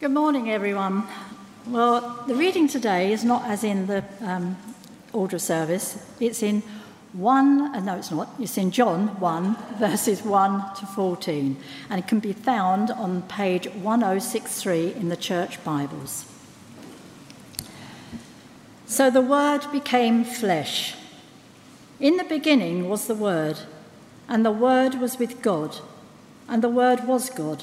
Good morning, everyone. Well, the reading today is not as in the um, order of service, it's in 1, uh, no, it's not, it's in John 1, verses 1 to 14, and it can be found on page 1063 in the Church Bibles. So the Word became flesh. In the beginning was the Word, and the Word was with God, and the Word was God.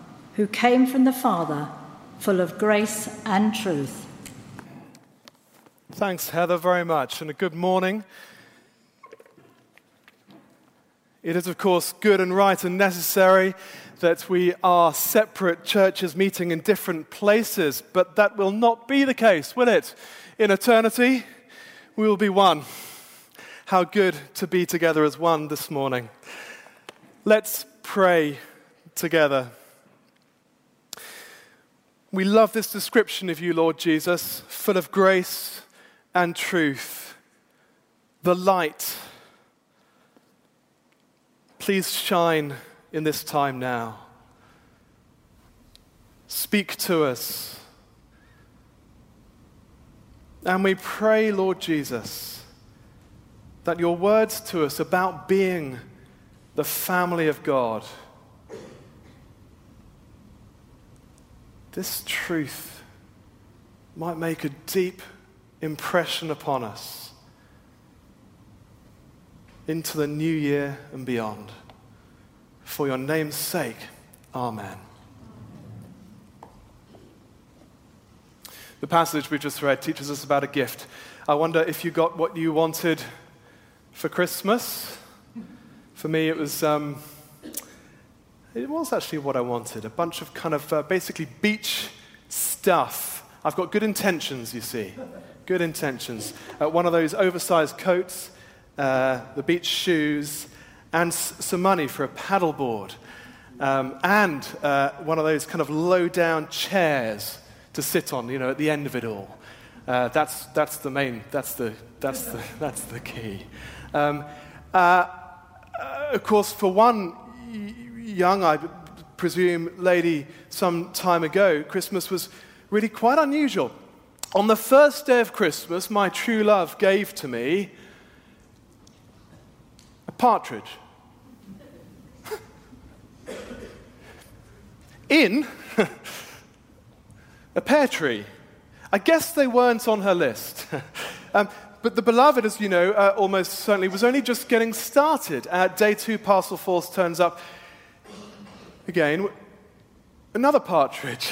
who came from the Father, full of grace and truth. Thanks, Heather, very much, and a good morning. It is, of course, good and right and necessary that we are separate churches meeting in different places, but that will not be the case, will it? In eternity, we will be one. How good to be together as one this morning. Let's pray together. We love this description of you, Lord Jesus, full of grace and truth. The light. Please shine in this time now. Speak to us. And we pray, Lord Jesus, that your words to us about being the family of God this truth might make a deep impression upon us into the new year and beyond. For your name's sake, Amen. The passage we just read teaches us about a gift. I wonder if you got what you wanted for Christmas. For me, it was. Um, it was actually what I wanted a bunch of kind of uh, basically beach stuff. I've got good intentions, you see. Good intentions. Uh, one of those oversized coats, uh, the beach shoes, and s- some money for a paddleboard. Um, and uh, one of those kind of low down chairs to sit on, you know, at the end of it all. Uh, that's, that's the main, that's the, that's the, that's the key. Um, uh, of course, for one, young, I presume, lady some time ago, Christmas was really quite unusual. On the first day of Christmas, my true love gave to me a partridge. In a pear tree. I guess they weren't on her list. um, but the beloved, as you know, uh, almost certainly was only just getting started. At day two, Parcel Force turns up again, another partridge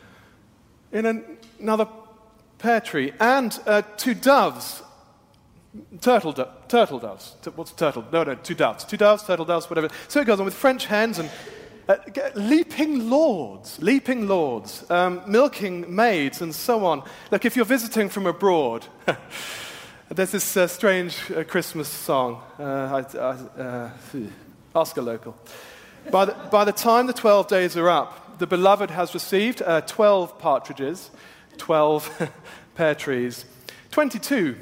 in an, another pear tree, and uh, two doves. Turtle, do- turtle doves. T- what's turtle? No, no, two doves. Two doves, turtle doves, whatever. So it goes on with French hens and uh, leaping lords, leaping lords, um, milking maids, and so on. Like if you're visiting from abroad, there's this uh, strange uh, Christmas song. Uh, I, I, uh, ask a local. By the, by the time the 12 days are up, the beloved has received uh, 12 partridges, 12, pear trees, 22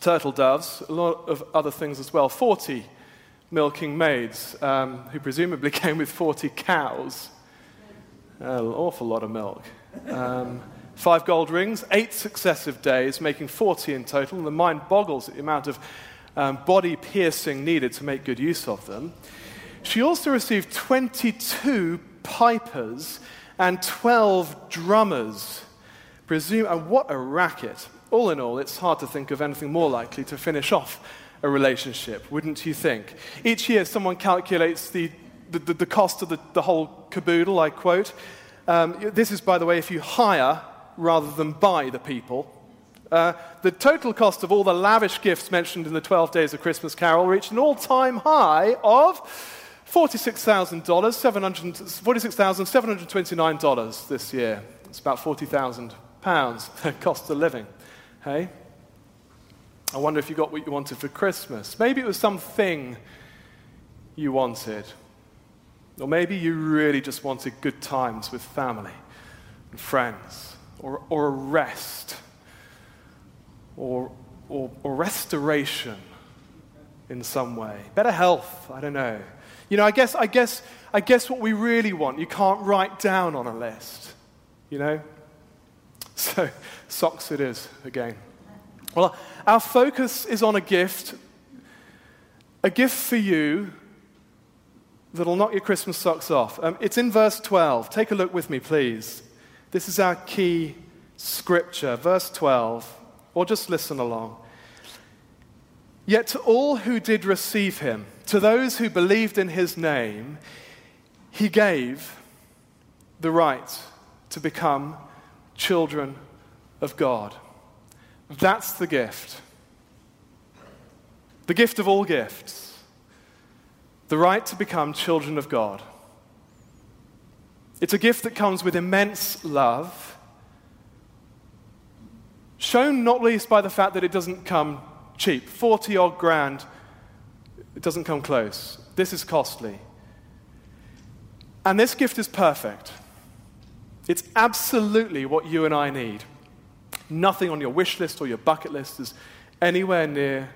turtle doves, a lot of other things as well, 40 milking maids um, who presumably came with 40 cows. An awful lot of milk. Um, five gold rings, eight successive days, making 40 in total. And the mind boggles at the amount of um, body piercing needed to make good use of them. She also received 22 pipers and 12 drummers. Presume, and what a racket. All in all, it's hard to think of anything more likely to finish off a relationship, wouldn't you think? Each year, someone calculates the, the, the cost of the, the whole caboodle, I quote. Um, this is, by the way, if you hire rather than buy the people. Uh, the total cost of all the lavish gifts mentioned in the 12 Days of Christmas Carol reached an all time high of $46,000, $46,729 this year. It's about 40,000 pounds cost of living. Hey? I wonder if you got what you wanted for Christmas. Maybe it was something you wanted. Or maybe you really just wanted good times with family and friends, or, or a rest, or, or, or restoration in some way. Better health, I don't know. You know, I guess, I, guess, I guess what we really want, you can't write down on a list, you know? So, socks it is again. Well, our focus is on a gift, a gift for you that'll knock your Christmas socks off. Um, it's in verse 12. Take a look with me, please. This is our key scripture, verse 12, or just listen along. Yet to all who did receive him, to those who believed in his name, he gave the right to become children of God. That's the gift. The gift of all gifts. The right to become children of God. It's a gift that comes with immense love, shown not least by the fact that it doesn't come cheap. 40 odd grand, it doesn't come close. This is costly. And this gift is perfect. It's absolutely what you and I need. Nothing on your wish list or your bucket list is anywhere near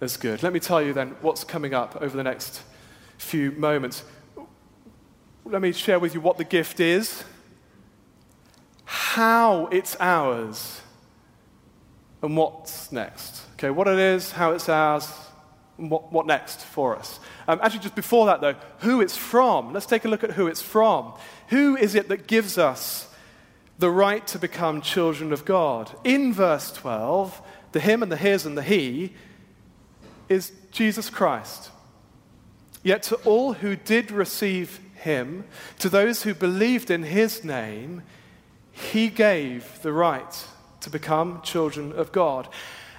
as good. Let me tell you then what's coming up over the next few moments. Let me share with you what the gift is, how it's ours, and what's next. Okay, what it is, how it's ours, what, what next for us. Um, actually, just before that, though, who it's from. Let's take a look at who it's from. Who is it that gives us the right to become children of God? In verse 12, the him and the his and the he is Jesus Christ. Yet to all who did receive him, to those who believed in his name, he gave the right to become children of God.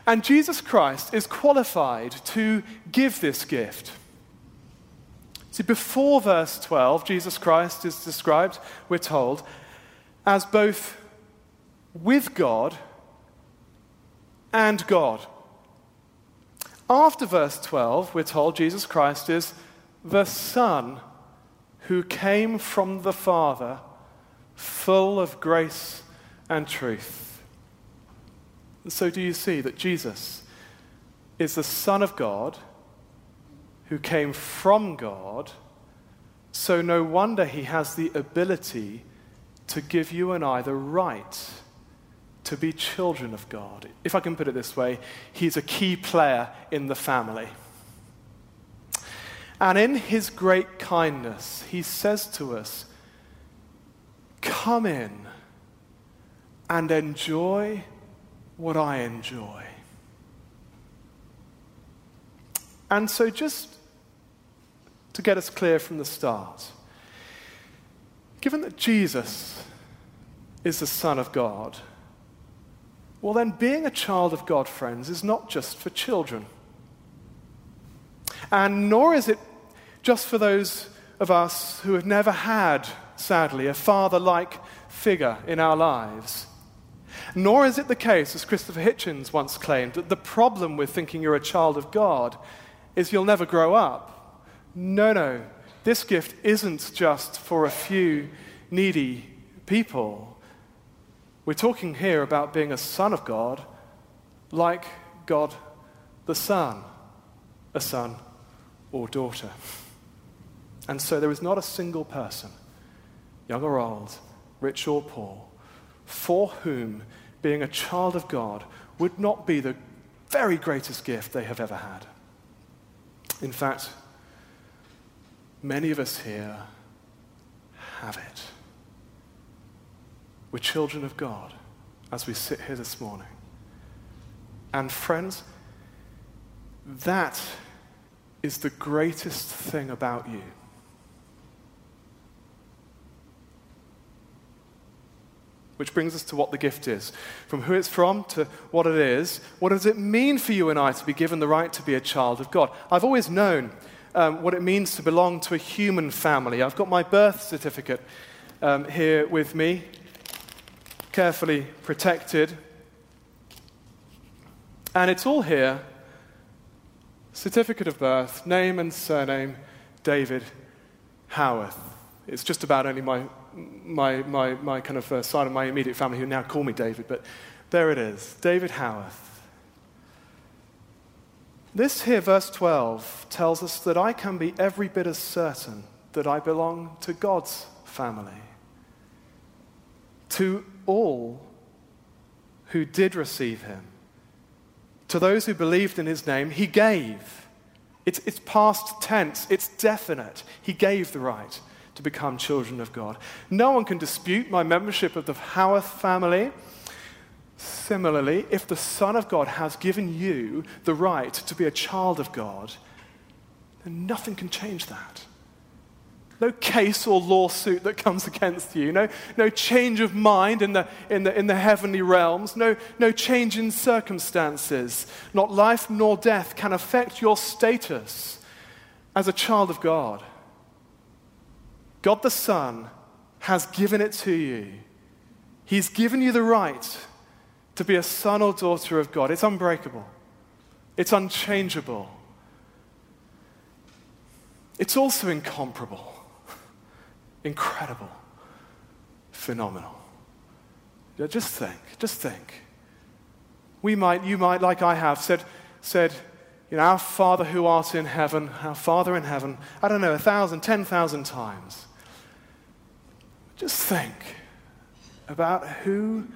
And Jesus Christ is qualified to give this gift. See, before verse 12, Jesus Christ is described, we're told, as both with God and God. After verse 12, we're told Jesus Christ is the Son who came from the Father, full of grace and truth. So, do you see that Jesus is the Son of God? who came from God, so no wonder he has the ability to give you and I the right to be children of God. If I can put it this way, he's a key player in the family. And in his great kindness, he says to us, Come in and enjoy what I enjoy. And so, just to get us clear from the start, given that Jesus is the Son of God, well, then being a child of God, friends, is not just for children. And nor is it just for those of us who have never had, sadly, a father like figure in our lives. Nor is it the case, as Christopher Hitchens once claimed, that the problem with thinking you're a child of God is you'll never grow up. No, no. This gift isn't just for a few needy people. We're talking here about being a son of God, like God the Son, a son or daughter. And so there is not a single person, young or old, rich or poor, for whom being a child of God would not be the very greatest gift they have ever had. In fact, many of us here have it. We're children of God as we sit here this morning. And friends, that is the greatest thing about you. Which brings us to what the gift is. From who it's from to what it is. What does it mean for you and I to be given the right to be a child of God? I've always known um, what it means to belong to a human family. I've got my birth certificate um, here with me, carefully protected. And it's all here certificate of birth, name and surname, David Howarth. It's just about only my my, my, my kind of uh, side of my immediate family who now call me David, but there it is David Howarth. This here, verse 12, tells us that I can be every bit as certain that I belong to God's family. To all who did receive him, to those who believed in his name, he gave. It's, it's past tense, it's definite. He gave the right to become children of God. No one can dispute my membership of the Howarth family. Similarly, if the Son of God has given you the right to be a child of God, then nothing can change that. No case or lawsuit that comes against you. No, no change of mind in the, in, the, in the heavenly realms. No, no change in circumstances. Not life nor death can affect your status as a child of God. God the Son has given it to you. He's given you the right to be a son or daughter of God. It's unbreakable, it's unchangeable, it's also incomparable, incredible, phenomenal. Just think, just think. We might, you might, like I have, said, said, you know, our Father who art in heaven, our Father in heaven, I don't know, a thousand, ten thousand times. Just think about who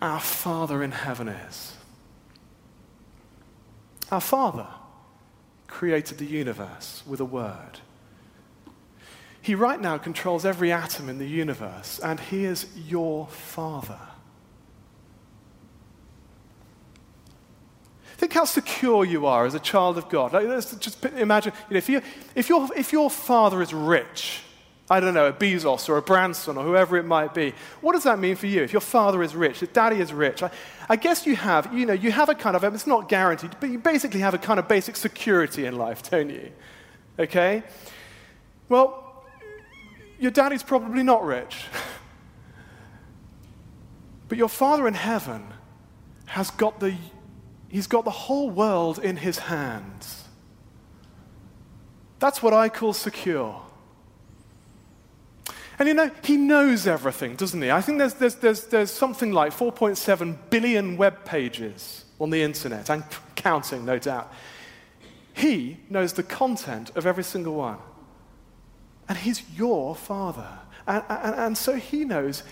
our Father in heaven is. Our Father created the universe with a word. He right now controls every atom in the universe, and He is your Father. Think how secure you are as a child of God. Like, just imagine you know, if, you, if, your, if your father is rich, I don't know, a Bezos or a Branson or whoever it might be. What does that mean for you? If your father is rich, if daddy is rich, I, I guess you have, you know, you have a kind of, it's not guaranteed, but you basically have a kind of basic security in life, don't you? Okay? Well, your daddy's probably not rich. but your father in heaven has got the, he's got the whole world in his hands. That's what I call secure. And you know, he knows everything, doesn't he? I think there's, there's, there's, there's something like 4.7 billion web pages on the internet, and counting, no doubt. He knows the content of every single one. And he's your father. And, and, and so he knows,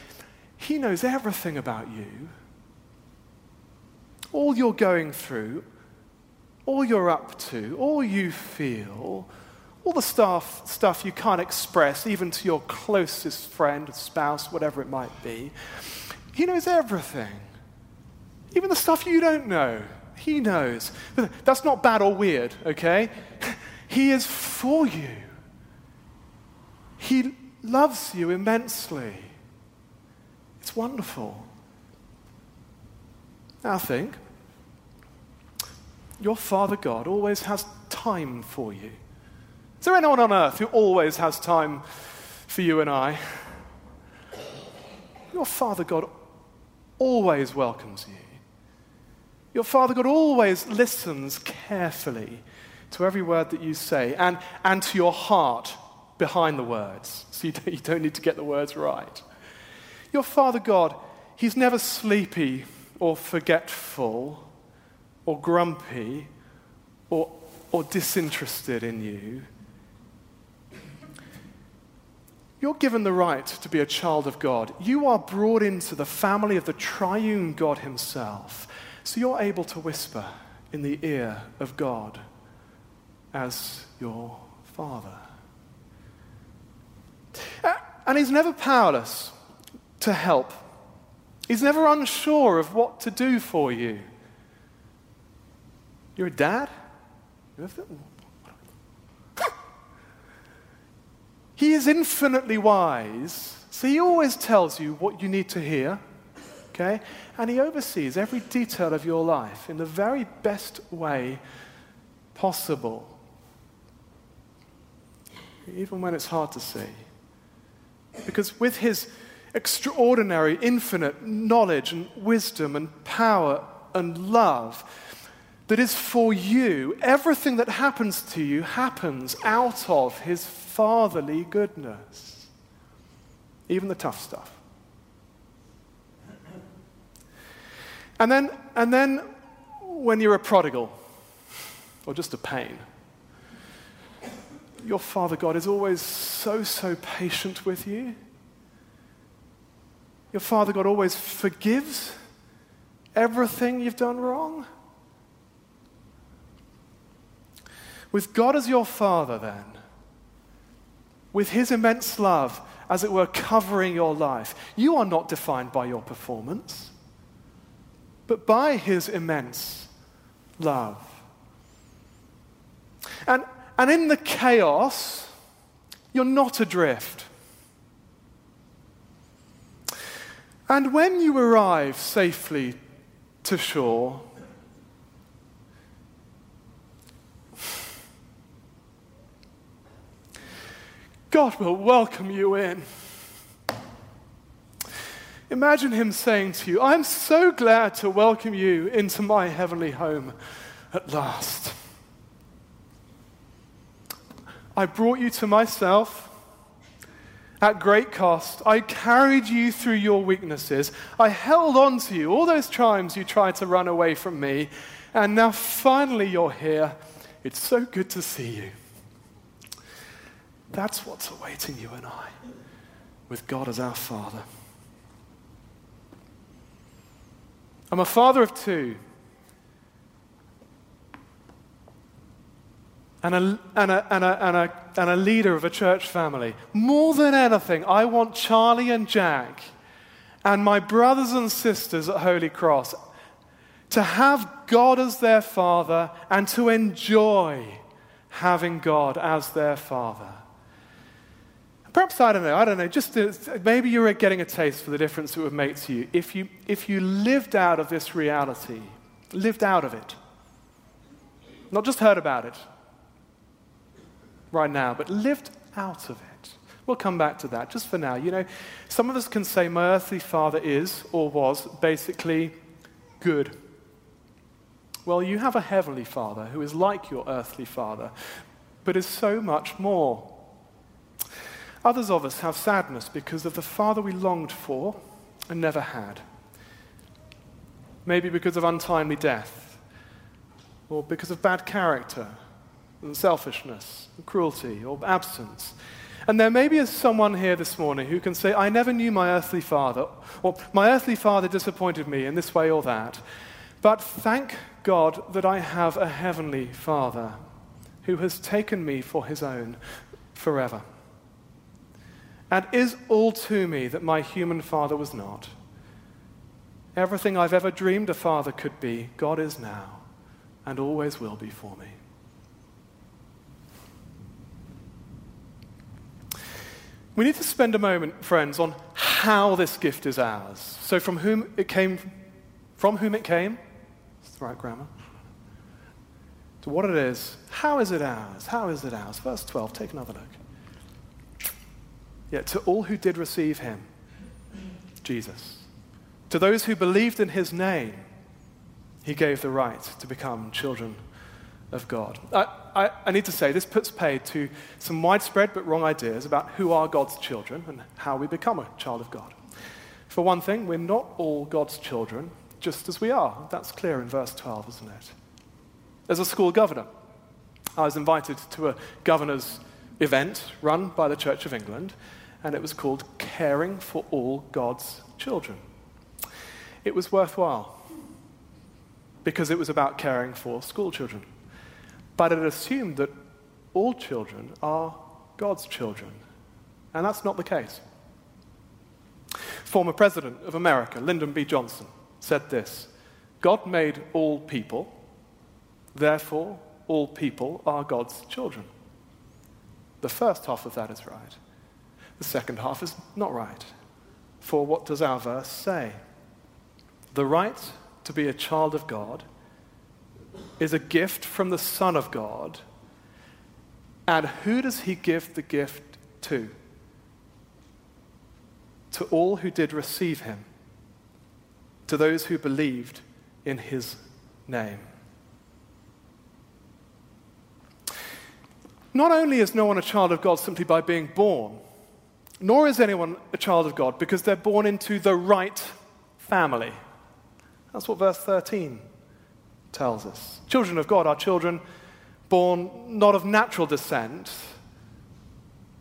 he knows everything about you. All you're going through, all you're up to, all you feel, all the stuff, stuff you can't express, even to your closest friend, spouse, whatever it might be. He knows everything. Even the stuff you don't know, he knows. That's not bad or weird, okay? He is for you. He loves you immensely. It's wonderful. Now think your Father God always has time for you. Is there anyone on earth who always has time for you and I? Your Father God always welcomes you. Your Father God always listens carefully to every word that you say and, and to your heart behind the words, so you don't, you don't need to get the words right. Your Father God, He's never sleepy or forgetful or grumpy or, or disinterested in you. You're given the right to be a child of God. You are brought into the family of the triune God Himself. So you're able to whisper in the ear of God as your Father. And He's never powerless to help, He's never unsure of what to do for you. You're a dad? He is infinitely wise, so he always tells you what you need to hear, okay? And he oversees every detail of your life in the very best way possible, even when it's hard to see. Because with his extraordinary, infinite knowledge and wisdom and power and love, that is for you, everything that happens to you happens out of his fatherly goodness, even the tough stuff. And then, and then when you're a prodigal or just a pain, your Father God is always so, so patient with you. Your Father God always forgives everything you've done wrong. With God as your Father, then, with His immense love, as it were, covering your life. You are not defined by your performance, but by His immense love. And, and in the chaos, you're not adrift. And when you arrive safely to shore, God will welcome you in. Imagine him saying to you, I'm so glad to welcome you into my heavenly home at last. I brought you to myself at great cost. I carried you through your weaknesses. I held on to you all those times you tried to run away from me. And now finally you're here. It's so good to see you. That's what's awaiting you and I with God as our Father. I'm a father of two. And a, and, a, and, a, and, a, and a leader of a church family. More than anything, I want Charlie and Jack and my brothers and sisters at Holy Cross to have God as their father and to enjoy having God as their father. Perhaps, I don't know, I don't know, just maybe you're getting a taste for the difference it would make to you if you, if you lived out of this reality, lived out of it. Not just heard about it right now, but lived out of it. We'll come back to that just for now. You know, some of us can say, My earthly father is or was basically good. Well, you have a heavenly father who is like your earthly father, but is so much more. Others of us have sadness because of the father we longed for and never had. Maybe because of untimely death, or because of bad character, and selfishness, and cruelty, or absence. And there may be someone here this morning who can say, I never knew my earthly father, or my earthly father disappointed me in this way or that. But thank God that I have a heavenly father who has taken me for his own forever and is all to me that my human father was not. Everything I've ever dreamed a father could be, God is now and always will be for me. We need to spend a moment, friends, on how this gift is ours. So, from whom it came, from whom it came, that's the right grammar, to what it is. How is it ours? How is it ours? Verse 12, take another look. Yet to all who did receive him, Jesus, to those who believed in his name, he gave the right to become children of God. I, I, I, need to say, this puts paid to some widespread but wrong ideas about who are God's children and how we become a child of God. For one thing, we're not all God's children, just as we are. That's clear in verse 12, isn't it? As a school governor, I was invited to a governor's event run by the Church of England, and it was called Caring for All God's Children. It was worthwhile because it was about caring for school children. But it assumed that all children are God's children. And that's not the case. Former President of America, Lyndon B. Johnson, said this God made all people, therefore, all people are God's children. The first half of that is right. The second half is not right. For what does our verse say? The right to be a child of God is a gift from the Son of God. And who does he give the gift to? To all who did receive him, to those who believed in his name. Not only is no one a child of God simply by being born, nor is anyone a child of God because they're born into the right family. That's what verse 13 tells us. Children of God are children born not of natural descent,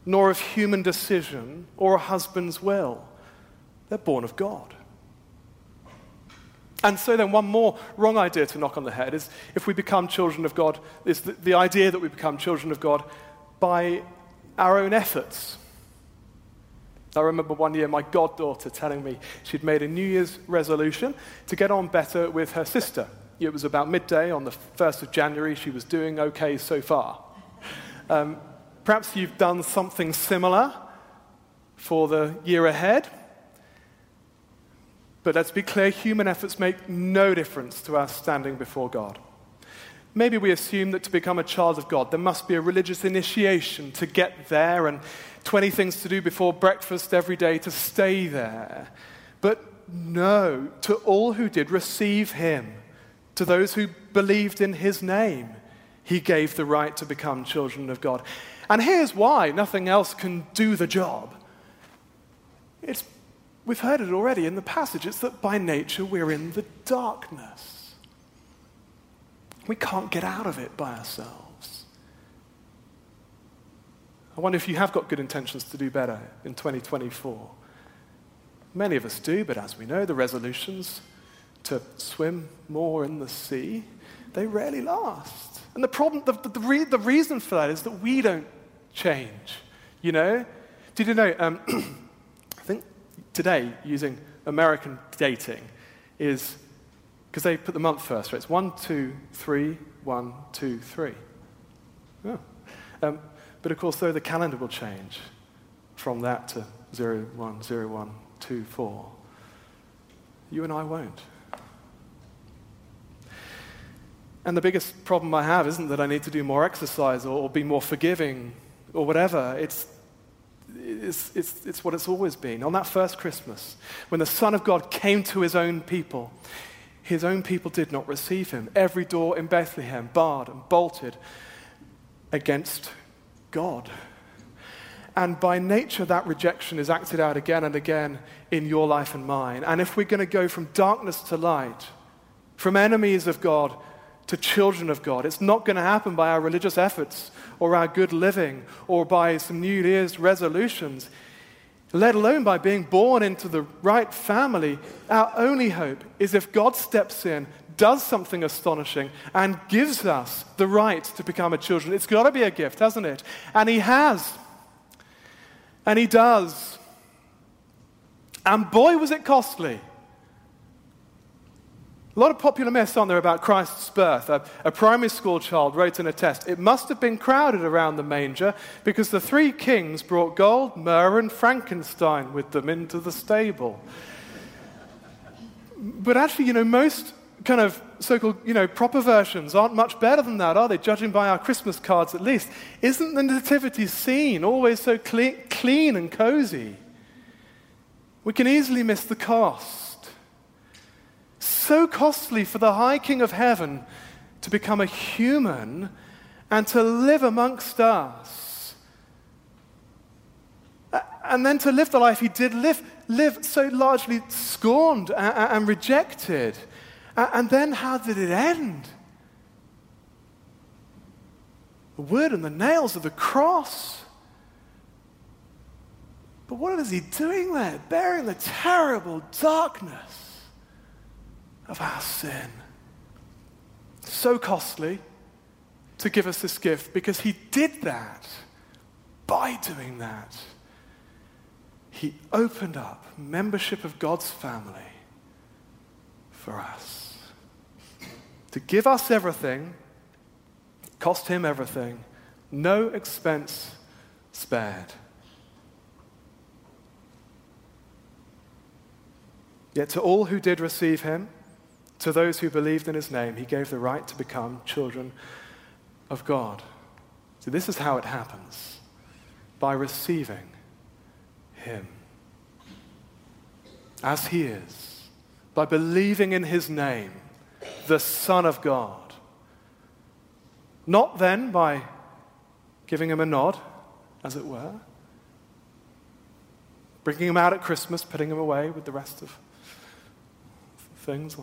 nor of human decision or a husband's will. They're born of God. And so, then, one more wrong idea to knock on the head is if we become children of God, is the, the idea that we become children of God by our own efforts. I remember one year my goddaughter telling me she'd made a New Year's resolution to get on better with her sister. It was about midday on the 1st of January. She was doing okay so far. Um, perhaps you've done something similar for the year ahead. But let's be clear human efforts make no difference to our standing before God. Maybe we assume that to become a child of God, there must be a religious initiation to get there and 20 things to do before breakfast every day to stay there. But no, to all who did receive him, to those who believed in his name, he gave the right to become children of God. And here's why nothing else can do the job. It's, we've heard it already in the passage. It's that by nature we're in the darkness. We can't get out of it by ourselves. I wonder if you have got good intentions to do better in 2024. Many of us do, but as we know, the resolutions to swim more in the sea, they rarely last. And the problem, the, the, re, the reason for that is that we don't change. You know? Did you know? Um, I think today, using American dating, is because they put the month first, right? It's one, two, three, one, two, three. Oh. Um, but of course, though, the calendar will change from that to zero, one, zero, one, two, four. You and I won't. And the biggest problem I have isn't that I need to do more exercise or, or be more forgiving or whatever. It's, it's, it's, it's what it's always been. On that first Christmas, when the Son of God came to his own people, his own people did not receive him. Every door in Bethlehem barred and bolted against God. And by nature, that rejection is acted out again and again in your life and mine. And if we're going to go from darkness to light, from enemies of God to children of God, it's not going to happen by our religious efforts or our good living or by some New Year's resolutions let alone by being born into the right family. Our only hope is if God steps in, does something astonishing, and gives us the right to become a children. It's got to be a gift, hasn't it? And He has. And He does. And boy, was it costly. A lot of popular myths on there about Christ's birth. A, a, primary school child wrote in a test it must have been crowded around the manger because the three kings brought gold, myrrh, and Frankenstein with them into the stable. But actually, you know, most kind of so called, you know, proper versions aren't much better than that, are they? Judging by our Christmas cards at least. Isn't the nativity scene always so clean, clean and cozy? We can easily miss the cost so costly for the High King of Heaven to become a human and to live amongst us. And then to live the life he did live, live so largely scorned and, and rejected. And then how did it end? The wood and the nails of the cross. But what is he doing there? Bearing the terrible darkness of our sin. So costly to give us this gift because he did that. By doing that, he opened up membership of God's family for us. To give us everything, cost him everything, no expense spared. Yet to all who did receive him, to those who believed in his name, he gave the right to become children of God. So, this is how it happens. By receiving him. As he is, by believing in his name, the Son of God. Not then by giving him a nod, as it were, bringing him out at Christmas, putting him away with the rest of things.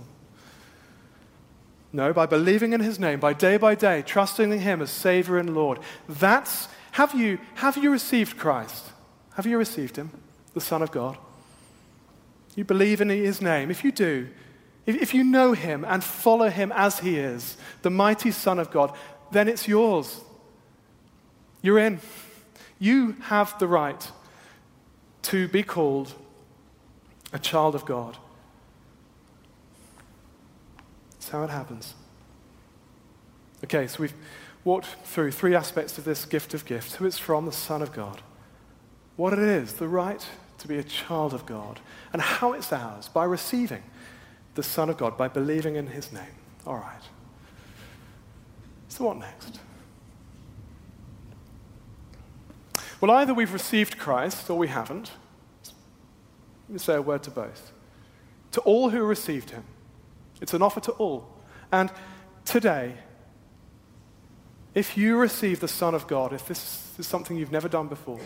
No, by believing in his name, by day by day, trusting in him as Savior and Lord. That's, have you, have you received Christ? Have you received him, the Son of God? You believe in his name. If you do, if, you know him and follow him as he is, the mighty Son of God, then it's yours. You're in. You have the right to be called a child of God. That's how it happens. Okay, so we've walked through three aspects of this gift of gifts who it's from, the Son of God, what it is, the right to be a child of God, and how it's ours by receiving the Son of God, by believing in his name. All right. So, what next? Well, either we've received Christ or we haven't. Let me say a word to both. To all who received him, it's an offer to all. And today, if you receive the Son of God, if this is something you've never done before,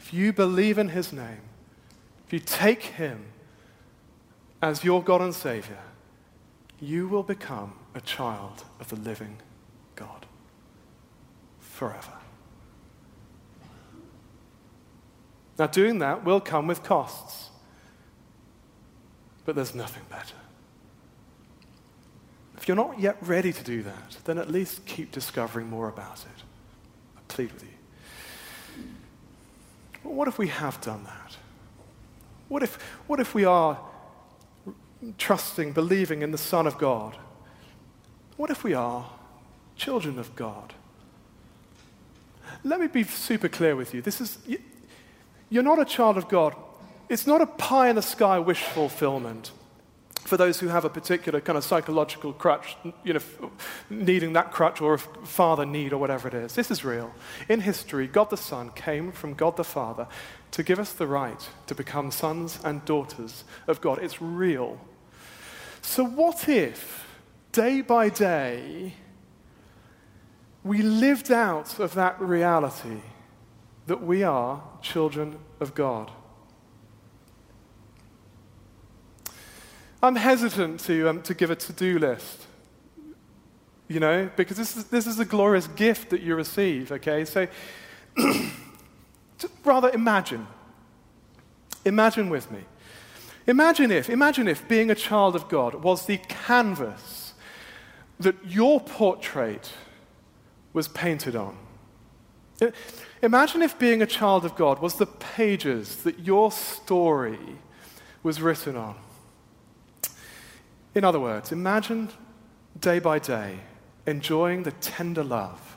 if you believe in his name, if you take him as your God and Savior, you will become a child of the living God forever. Now, doing that will come with costs, but there's nothing better. If you're not yet ready to do that, then at least keep discovering more about it. I plead with you. But what if we have done that? What if, what if we are trusting, believing in the Son of God? What if we are children of God? Let me be super clear with you. This is, you're not a child of God. It's not a pie in the sky wish fulfillment for those who have a particular kind of psychological crutch, you know, needing that crutch or a father need or whatever it is. This is real. In history, God the Son came from God the Father to give us the right to become sons and daughters of God. It's real. So, what if, day by day, we lived out of that reality that we are children of God? I'm hesitant to, um, to give a to do list, you know, because this is, this is a glorious gift that you receive, okay? So rather imagine. Imagine with me. Imagine if, imagine if being a child of God was the canvas that your portrait was painted on. Imagine if being a child of God was the pages that your story was written on. In other words, imagine day by day enjoying the tender love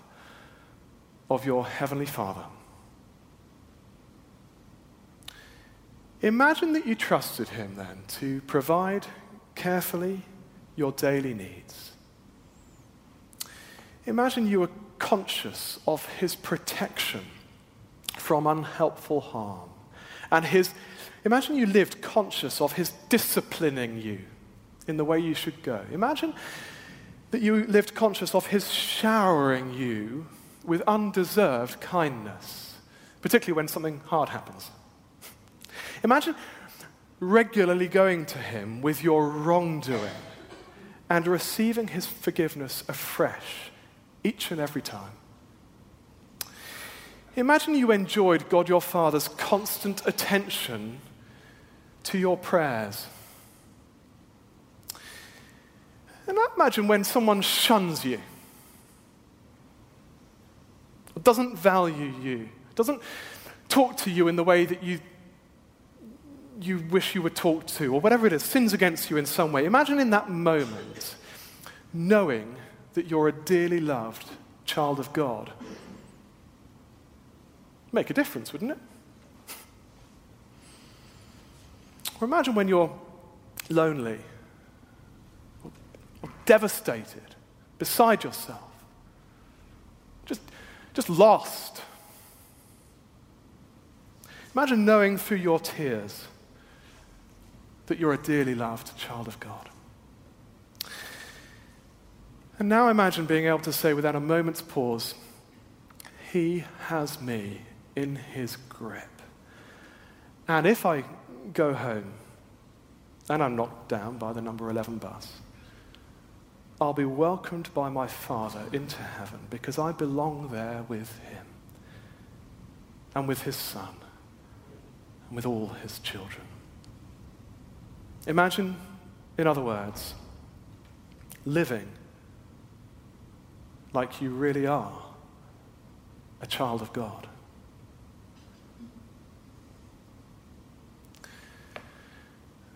of your Heavenly Father. Imagine that you trusted Him then to provide carefully your daily needs. Imagine you were conscious of His protection from unhelpful harm. And His, imagine you lived conscious of His disciplining you in the way you should go. Imagine that you lived conscious of his showering you with undeserved kindness, particularly when something hard happens. Imagine regularly going to Him with your wrongdoing and receiving His forgiveness afresh each and every time. Imagine you enjoyed God your Father's constant attention to your prayers. Imagine when someone shuns you, doesn't value you, doesn't talk to you in the way that you, you wish you were talked to, or whatever it is, sins against you in some way. Imagine in that moment knowing that you're a dearly loved child of God. Make a difference, wouldn't it? Or imagine when you're lonely, devastated, beside yourself, just, just lost. Imagine knowing through your tears that you're a dearly loved child of God. And now imagine being able to say without a moment's pause, He has me in His grip. And if I go home and I'm knocked down by the number 11 bus, I'll be welcomed by my Father into heaven because I belong there with Him and with His Son and with all His children. Imagine, in other words, living like you really are a child of God.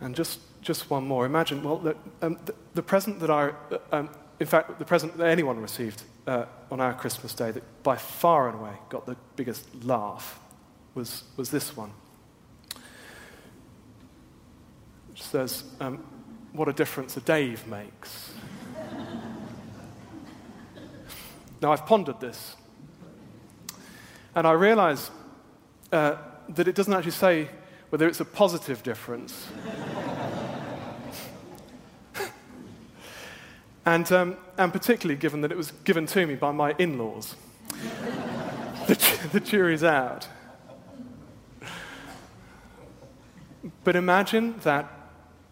And just, just one more. Imagine, well, the, um, the, the, present that I, uh, um, in fact, the present that anyone received uh, on our Christmas day that by far and away got the biggest laugh was, was this one. Which says, um, What a difference a Dave makes. Now, I've pondered this, and I realize uh, that it doesn't actually say whether it's a positive difference. And, um, and particularly given that it was given to me by my in laws. the, the jury's out. But imagine that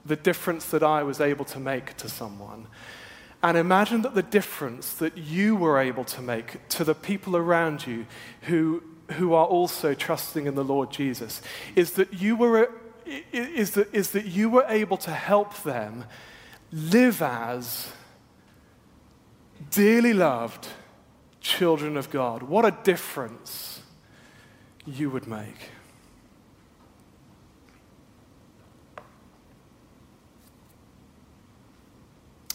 the difference that I was able to make to someone and imagine that the difference that you were able to make to the people around you who, who are also trusting in the Lord Jesus is that you were, is that, is that you were able to help them live as dearly loved children of God. What a difference you would make.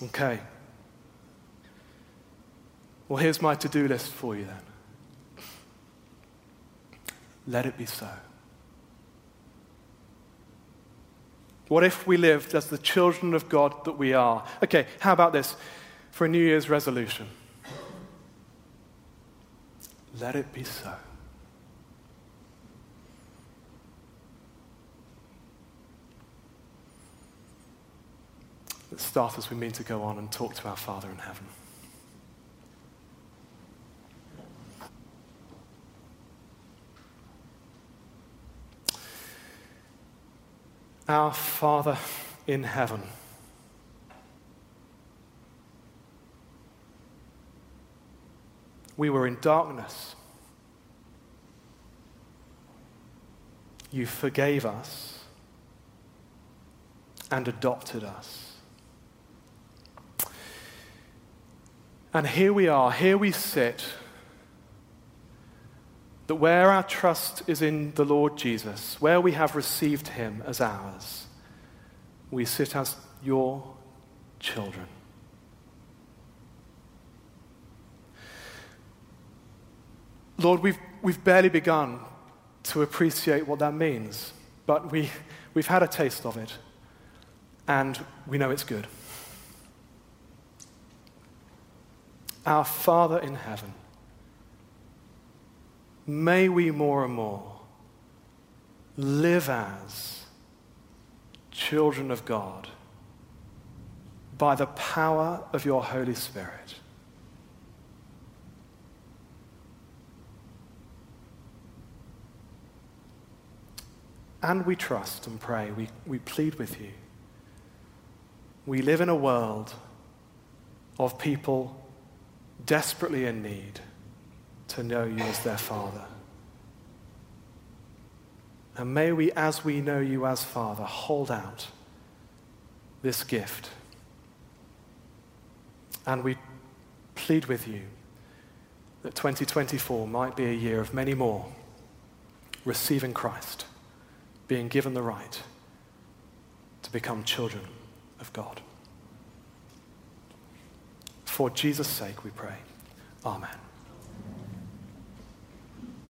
Okay. Well, here's my to do list for you then. Let it be so. What if we lived as the children of God that we are? Okay, how about this for a New Year's resolution? Let it be so. Let's start as we mean to go on and talk to our Father in heaven. Our Father in heaven. We were in darkness. You forgave us and adopted us. And here we are, here we sit that where our trust is in the Lord Jesus, where we have received him as ours, we sit as your children. Lord, we've, we've barely begun to appreciate what that means, but we, we've had a taste of it, and we know it's good. Our Father in heaven may we more and more live as children of God by the power of your Holy Spirit. And we trust and pray. We, we plead with you. We live in a world of people desperately in need to know you as their Father. And may we, as we know you as Father, hold out this gift. And we plead with you that 2024 might be a year of many more receiving Christ, being given the right to become children of God. For Jesus' sake, we pray. Amen.